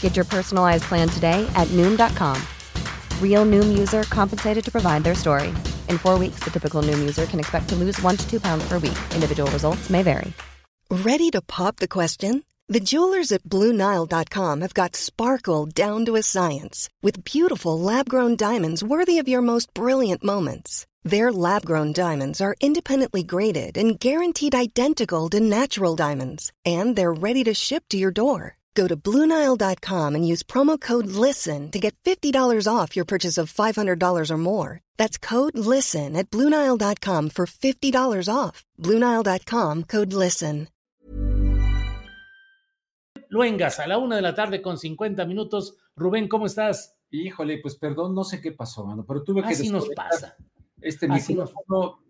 Get your personalized plan today at Noom.com. Real Noom user compensated to provide their story. In four weeks, the typical Noom user can expect to lose one to two pounds per week. Individual results may vary. Ready to pop the question? The jewelers at BlueNile.com have got sparkle down to a science with beautiful lab grown diamonds worthy of your most brilliant moments. Their lab grown diamonds are independently graded and guaranteed identical to natural diamonds, and they're ready to ship to your door. Go to Bluenile.com and use promo code LISTEN to get $50 off your purchase of $500 or more. That's code LISTEN at Bluenile.com for $50 off. Bluenile.com code LISTEN. Luengas, a la una de la tarde con 50 minutos. Rubén, ¿cómo estás? Híjole, pues perdón, no sé qué pasó, mano, pero tuve que. Así nos pasa. Este Así micrófono,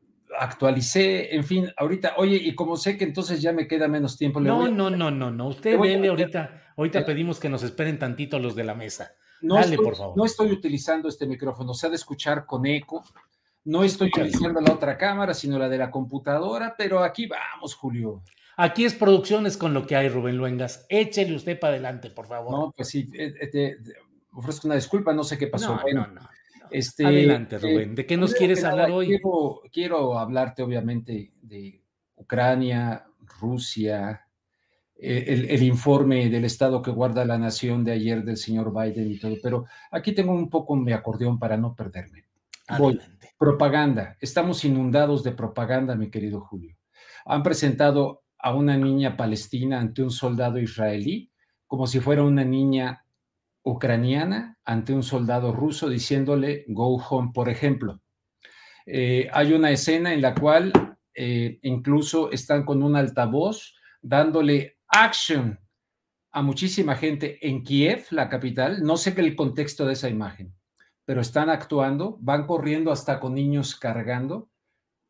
actualicé, en fin, ahorita, oye, y como sé que entonces ya me queda menos tiempo. le No, voy a- no, no, no, no. Usted vele ahorita. Ahorita Eh. pedimos que nos esperen tantito los de la mesa. No Dale, estoy, por favor. No estoy utilizando este micrófono, se ha de escuchar con eco. No estoy utilizando la otra cámara, sino la de la computadora, pero aquí vamos, Julio. Aquí es producciones con lo que hay, Rubén Luengas. Échele usted para adelante, por favor. No, pues sí, eh, eh, ofrezco una disculpa, no sé qué pasó. no, Bueno, no, no. Este, Adelante, eh, Rubén. ¿De qué nos quieres hablar hoy? Quiero, quiero hablarte, obviamente, de Ucrania, Rusia, eh, el, el informe del estado que guarda la nación de ayer del señor Biden y todo, pero aquí tengo un poco mi acordeón para no perderme. Voy. Adelante. Propaganda. Estamos inundados de propaganda, mi querido Julio. Han presentado a una niña palestina ante un soldado israelí como si fuera una niña ucraniana ante un soldado ruso diciéndole go home, por ejemplo. Eh, hay una escena en la cual eh, incluso están con un altavoz dándole action a muchísima gente en Kiev, la capital. No sé qué el contexto de esa imagen, pero están actuando, van corriendo hasta con niños cargando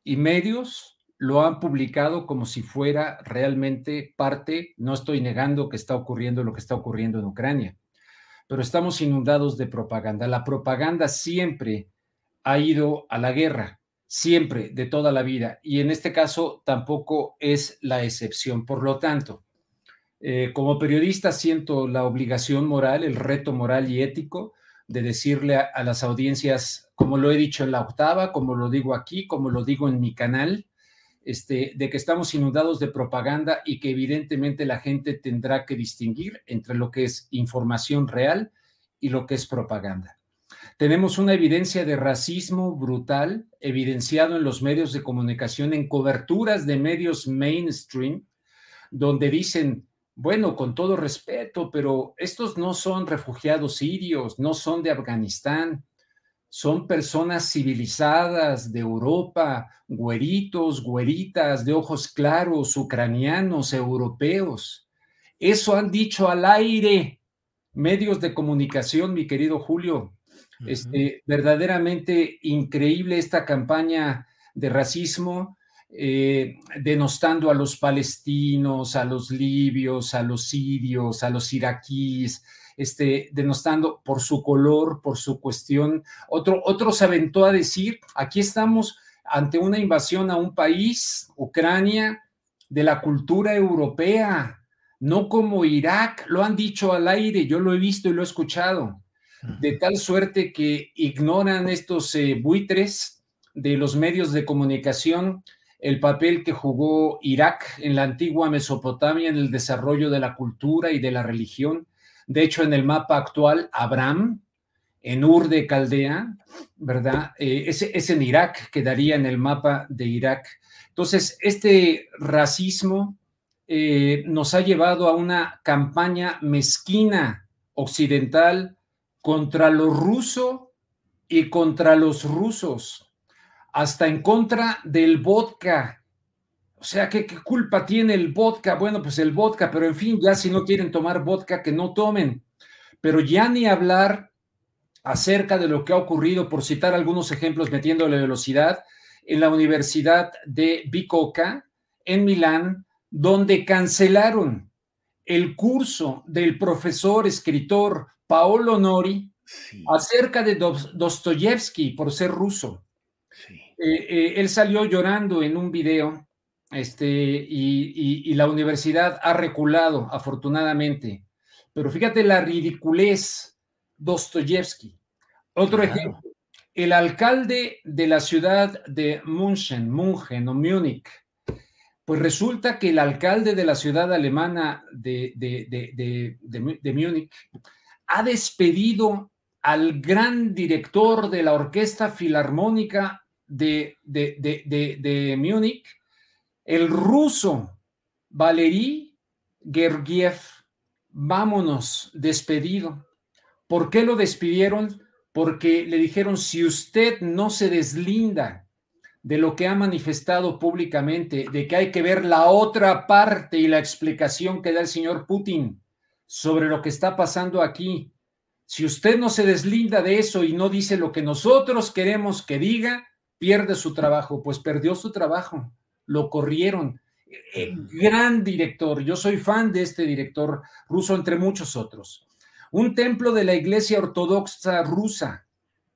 y medios lo han publicado como si fuera realmente parte, no estoy negando que está ocurriendo lo que está ocurriendo en Ucrania, pero estamos inundados de propaganda. La propaganda siempre ha ido a la guerra, siempre, de toda la vida, y en este caso tampoco es la excepción. Por lo tanto, eh, como periodista siento la obligación moral, el reto moral y ético de decirle a, a, las audiencias, como lo he dicho en la octava, como lo digo aquí, como lo digo en mi canal, este, de que estamos inundados de propaganda y que evidentemente la gente tendrá que distinguir entre lo que es información real y lo que es propaganda. Tenemos una evidencia de racismo brutal evidenciado en los medios de comunicación, en coberturas de medios mainstream, donde dicen, bueno, con todo respeto, pero estos no son refugiados sirios, no son de Afganistán, son personas civilizadas de Europa, güeritos, güeritas, de ojos claros, ucranianos, europeos. Eso han dicho al aire medios de comunicación, mi querido Julio. Uh -huh. este, verdaderamente increíble esta campaña de racismo, eh, denostando a los palestinos, a los libios, a los sirios, a los iraquíes, este, denostando por su color, por su cuestión. Otro, otro se aventó a decir, aquí estamos ante una invasión a un país, Ucrania, de la cultura europea, no como Irak, lo han dicho al aire, yo lo he visto y lo he escuchado, de tal suerte que ignoran estos eh, buitres de los medios de comunicación el papel que jugó Irak en la antigua Mesopotamia en el desarrollo de la cultura y de la religión. De hecho, en el mapa actual, Abraham, en Ur de Caldea, ¿verdad? Eh, es, en Irak, quedaría en el mapa de Irak. Entonces, este racismo eh, nos ha llevado a una campaña mezquina occidental contra lo ruso y contra los rusos hasta en contra del vodka. O sea, ¿qué, ¿qué, culpa tiene el vodka? Bueno, pues el vodka, pero en fin, ya si no quieren tomar vodka, que no tomen. pero ya ni hablar acerca de lo que ha ocurrido, por citar algunos ejemplos metiéndole velocidad, en la Universidad de Bicocca, en Milán, donde cancelaron el curso del profesor escritor Paolo Nori acerca de Dostoyevsky por ser ruso. Eh, eh, él salió llorando en un video este, y, la universidad ha reculado, afortunadamente. Pero fíjate la ridiculez Dostoyevsky. Otro ejemplo, el alcalde de la ciudad de München, München o Múnich, pues resulta que el alcalde de la ciudad alemana de, de, de Múnich ha despedido al gran director de la Orquesta Filarmónica de, de, Múnich, el ruso Valery Gergiev. Vámonos, despedido. ¿Por qué lo despidieron? Porque le dijeron, si usted no se deslinda de lo que ha manifestado públicamente, de que hay que ver la otra parte y la explicación que da el señor Putin sobre lo que está pasando aquí, si usted no se deslinda de eso y no dice lo que nosotros queremos que diga, pierde su trabajo. Pues perdió su trabajo, lo corrieron. Eh, gran director, yo soy fan de este director ruso, entre muchos otros. Un templo de la Iglesia Ortodoxa rusa,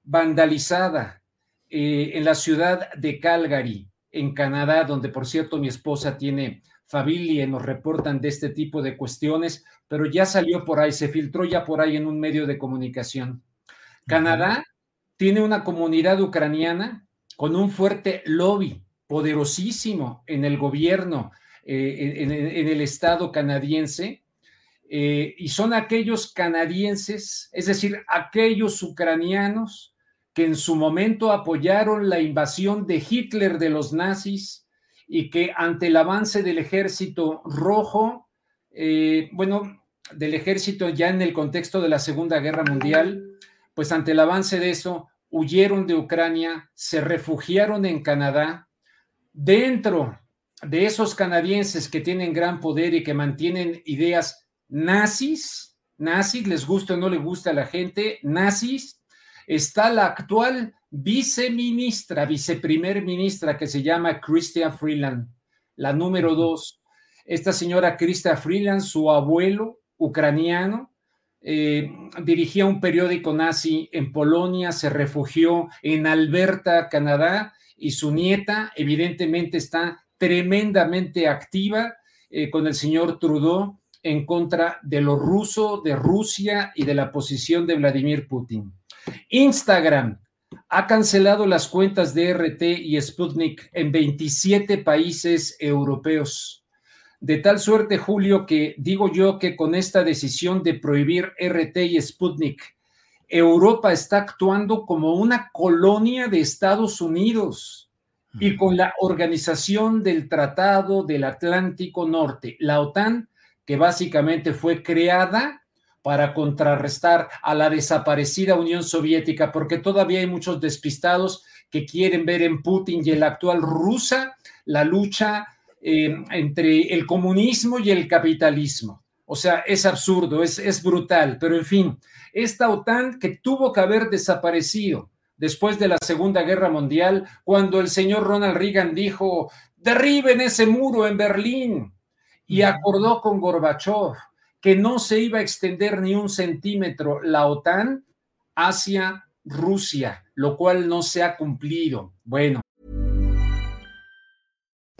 vandalizada eh, en la ciudad de Calgary, en Canadá, donde por cierto mi esposa tiene familia y nos reportan de este tipo de cuestiones, pero ya salió por ahí, se filtró ya por ahí en un medio de comunicación. Canadá tiene una comunidad ucraniana con un fuerte lobby poderosísimo en el gobierno, eh, en, el Estado canadiense, eh, y son aquellos canadienses, es decir, aquellos ucranianos que en su momento apoyaron la invasión de Hitler de los nazis y que ante el avance del ejército rojo, eh, bueno, del ejército ya en el contexto de la Segunda Guerra Mundial, pues ante el avance de eso, huyeron de Ucrania, se refugiaron en Canadá. Dentro de esos canadienses que tienen gran poder y que mantienen ideas nazis, nazis, les gusta o no les gusta a la gente, nazis, está la actual viceministra, viceprimer ministra que se llama Christian Freeland, la número dos. Esta señora Christian Freeland, su abuelo ucraniano, eh, dirigía un periódico nazi en Polonia, se refugió en Alberta, Canadá, y su nieta evidentemente está tremendamente activa eh, con el señor Trudeau en contra de lo ruso, de Rusia y de la posición de Vladimir Putin. Instagram ha cancelado las cuentas de RT y Sputnik en 27 países europeos. De tal suerte, Julio, que digo yo que con esta decisión de prohibir RT y Sputnik, Europa está actuando como una colonia de Estados Unidos y con la organización del Tratado del Atlántico Norte, la OTAN, que básicamente fue creada para contrarrestar a la desaparecida Unión Soviética, porque todavía hay muchos despistados que quieren ver en Putin y en la actual Rusia la lucha eh, entre el comunismo y el capitalismo. O sea, es absurdo, es, es brutal, pero en fin, esta OTAN que tuvo que haber desaparecido después de la Segunda Guerra Mundial, cuando el señor Ronald Reagan dijo, derriben ese muro en Berlín, y acordó con Gorbachev que no se iba a extender ni un centímetro la OTAN hacia Rusia, lo cual no se ha cumplido. Bueno,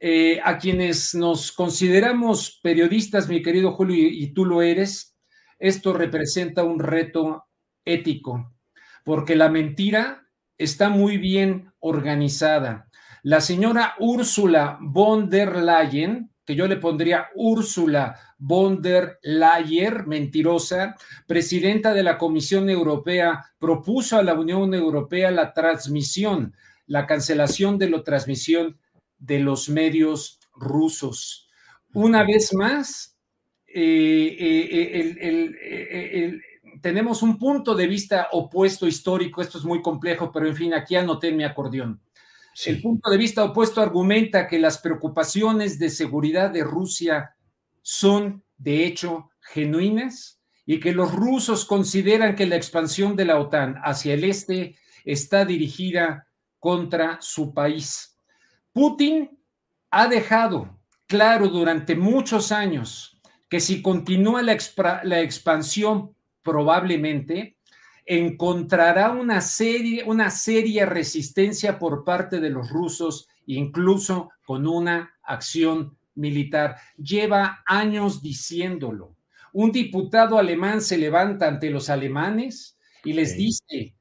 Eh, a quienes nos consideramos periodistas, mi querido Julio, y, tú lo eres, esto representa un reto ético, porque la mentira está muy bien organizada. La señora Úrsula von der Leyen, que yo le pondría Úrsula von der Leyen, mentirosa, presidenta de la Comisión Europea, propuso a la Unión Europea la transmisión, la cancelación de la transmisión de los medios rusos. Una vez más, eh, eh, el, el, el, tenemos un punto de vista opuesto histórico, esto es muy complejo, pero en fin, aquí anoté en mi acordeón. Sí. El punto de vista opuesto argumenta que las preocupaciones de seguridad de Rusia son, de hecho, genuinas y que los rusos consideran que la expansión de la OTAN hacia el este está dirigida contra su país. Putin ha dejado claro durante muchos años que si continúa la, la expansión probablemente encontrará una, serie, una seria resistencia por parte de los rusos, incluso con una acción militar. Lleva años diciéndolo. Un diputado alemán se levanta ante los alemanes y les dice,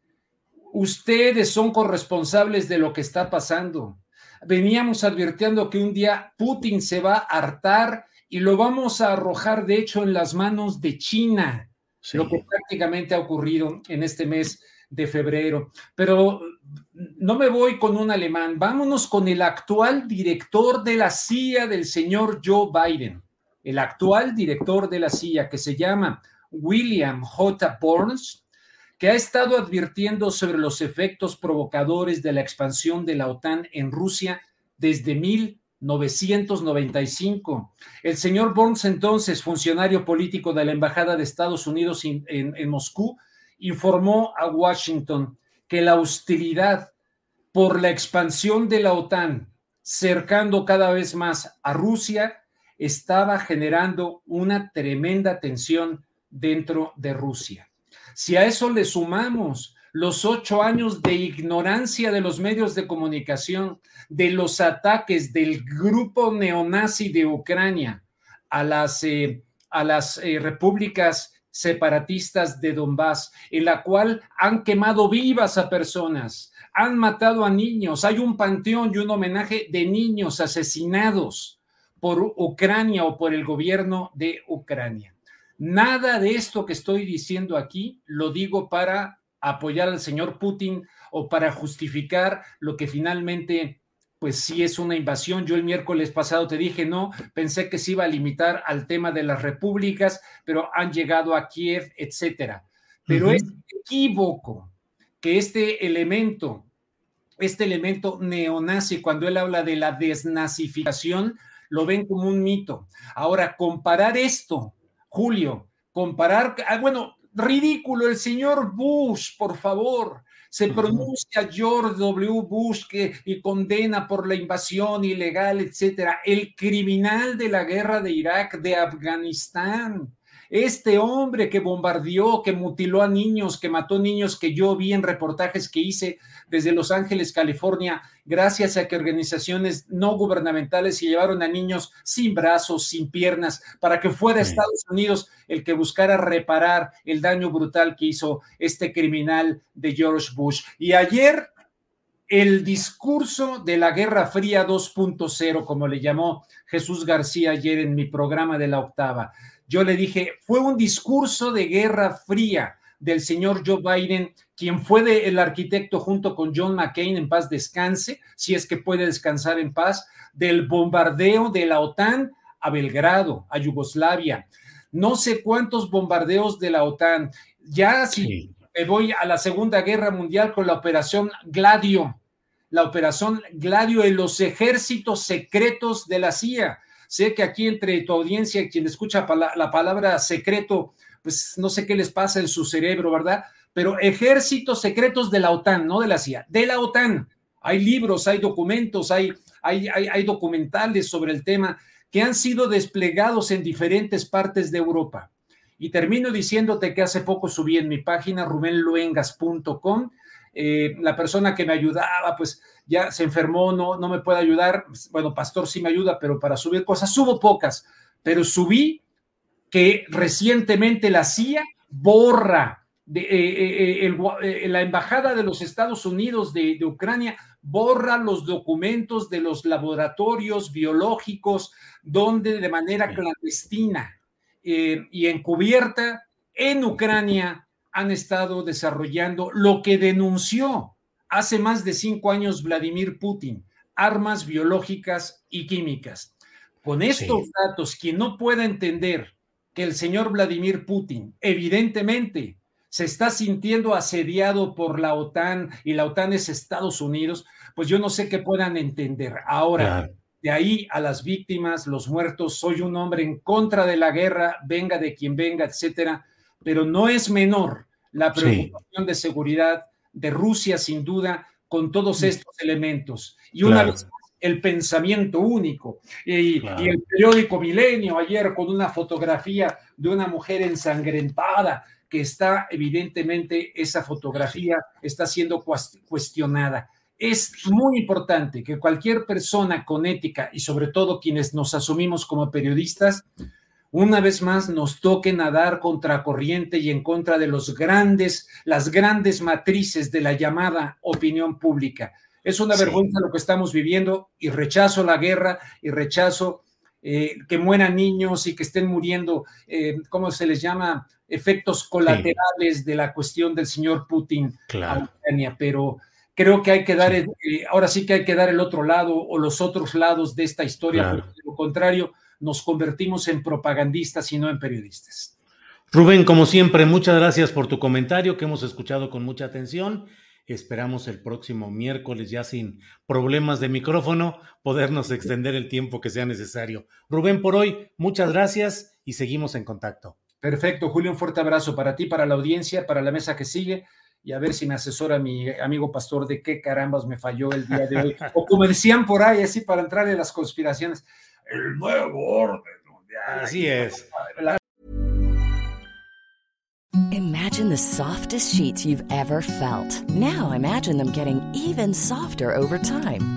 ustedes son corresponsables de lo que está pasando. Veníamos advirtiendo que un día Putin se va a hartar y lo vamos a arrojar, de hecho, en las manos de China sí. lo que prácticamente ha ocurrido en este mes de febrero. Pero no me voy con un alemán, vámonos con el actual director de la CIA del señor Joe Biden, el actual director de la CIA que se llama William J. Burns, que ha estado advirtiendo sobre los efectos provocadores de la expansión de la OTAN en Rusia desde 1995. El señor Burns, entonces funcionario político de la Embajada de Estados Unidos en, en Moscú, informó a Washington que la hostilidad por la expansión de la OTAN, cercando cada vez más a Rusia, estaba generando una tremenda tensión dentro de Rusia. Si a eso le sumamos los ocho años de ignorancia de los medios de comunicación, de los ataques del grupo neonazi de Ucrania a las, eh, a las eh, repúblicas separatistas de Donbass, en la cual han quemado vivas a personas, han matado a niños, hay un panteón y un homenaje de niños asesinados por Ucrania o por el gobierno de Ucrania. Nada de esto que estoy diciendo aquí lo digo para apoyar al señor Putin o para justificar lo que finalmente, pues sí es una invasión. Yo el miércoles pasado te dije, no, pensé que se iba a limitar al tema de las repúblicas, pero han llegado a Kiev, etcétera. Pero uh -huh. es equívoco que este elemento, este elemento neonazi, cuando él habla de la desnazificación, lo ven como un mito. Ahora, comparar esto Julio, comparar, ah, bueno, ridículo, el señor Bush, por favor, se pronuncia George W. Bush que, y condena por la invasión ilegal, etcétera, el criminal de la guerra de Irak, de Afganistán. Este hombre que bombardeó, que mutiló a niños, que mató niños, que yo vi en reportajes que hice desde Los Ángeles, California, gracias a que organizaciones no gubernamentales se llevaron a niños sin brazos, sin piernas, para que fuera sí. Estados Unidos el que buscara reparar el daño brutal que hizo este criminal de George Bush. Y ayer el discurso de la Guerra Fría 2.0, como le llamó Jesús García ayer en mi programa de la octava. Yo le dije, fue un discurso de Guerra Fría del señor Joe Biden, quien fue de, el arquitecto junto con John McCain en paz descanse, si es que puede descansar en paz, del bombardeo de la OTAN a Belgrado, a Yugoslavia. No sé cuántos bombardeos de la OTAN. Ya si sí. me voy a la Segunda Guerra Mundial con la operación Gladio, la operación Gladio en los ejércitos secretos de la CIA. Sé que aquí entre tu audiencia y quien escucha la palabra secreto, pues no sé qué les pasa en su cerebro, ¿verdad? Pero ejércitos secretos de la OTAN, no de la CIA, de la OTAN. Hay libros, hay documentos, hay, hay, hay, hay documentales sobre el tema que han sido desplegados en diferentes partes de Europa. Y termino diciéndote que hace poco subí en mi página rubenluengas.com. Eh, la persona que me ayudaba, pues ya se enfermó, no, no me puede ayudar. Bueno, Pastor sí me ayuda, pero para subir cosas subo pocas, pero subí que recientemente la CIA borra de, eh, eh, eh, la embajada de los Estados Unidos de, de, Ucrania borra los documentos de los laboratorios biológicos donde de manera clandestina y encubierta en Ucrania han estado desarrollando lo que denunció hace más de cinco años Vladimir Putin, armas biológicas y químicas. Con estos sí. datos, quien no pueda entender que el señor Vladimir Putin evidentemente se está sintiendo asediado por la OTAN y la OTAN es Estados Unidos, pues yo no sé qué puedan entender. Ahora, claro. de ahí a las víctimas, los muertos, soy un hombre en contra de la guerra, venga de quien venga, etcétera, pero no es menor la preocupación sí. de seguridad de Rusia, sin duda, con todos estos elementos. Y una claro. vez más, el pensamiento único. Y, claro. y, el periódico Milenio ayer con una fotografía de una mujer ensangrentada que está evidentemente esa fotografía está siendo cuestionada. Es muy importante que cualquier persona con ética y sobre todo quienes nos asumimos como periodistas, una vez más nos toque nadar contra corriente y en contra de los grandes, las grandes matrices de la llamada opinión pública. Es una sí. vergüenza lo que estamos viviendo y rechazo la guerra y rechazo eh, que mueran niños y que estén muriendo, eh, ¿cómo se les llama? Efectos colaterales sí. de la cuestión del señor Putin claro. a Ucrania, pero creo que hay que dar, sí. eh, ahora sí que hay que dar el otro lado o los otros lados de esta historia, claro. porque de lo contrario nos convertimos en propagandistas y no en periodistas. Rubén, como siempre, muchas gracias por tu comentario que hemos escuchado con mucha atención Esperamos el próximo miércoles, ya sin problemas de micrófono, podernos extender el tiempo que sea necesario. Rubén, por hoy, muchas gracias y seguimos en contacto. Perfecto, Julio, un fuerte abrazo para ti, para la audiencia, para la mesa que sigue y a ver si me asesora mi amigo pastor de qué carambas me falló el día de hoy. o como decían por ahí, así para entrar en las conspiraciones, el nuevo orden mundial. Así es. Imagine the softest sheets you've ever felt. Now imagine them getting even softer over time.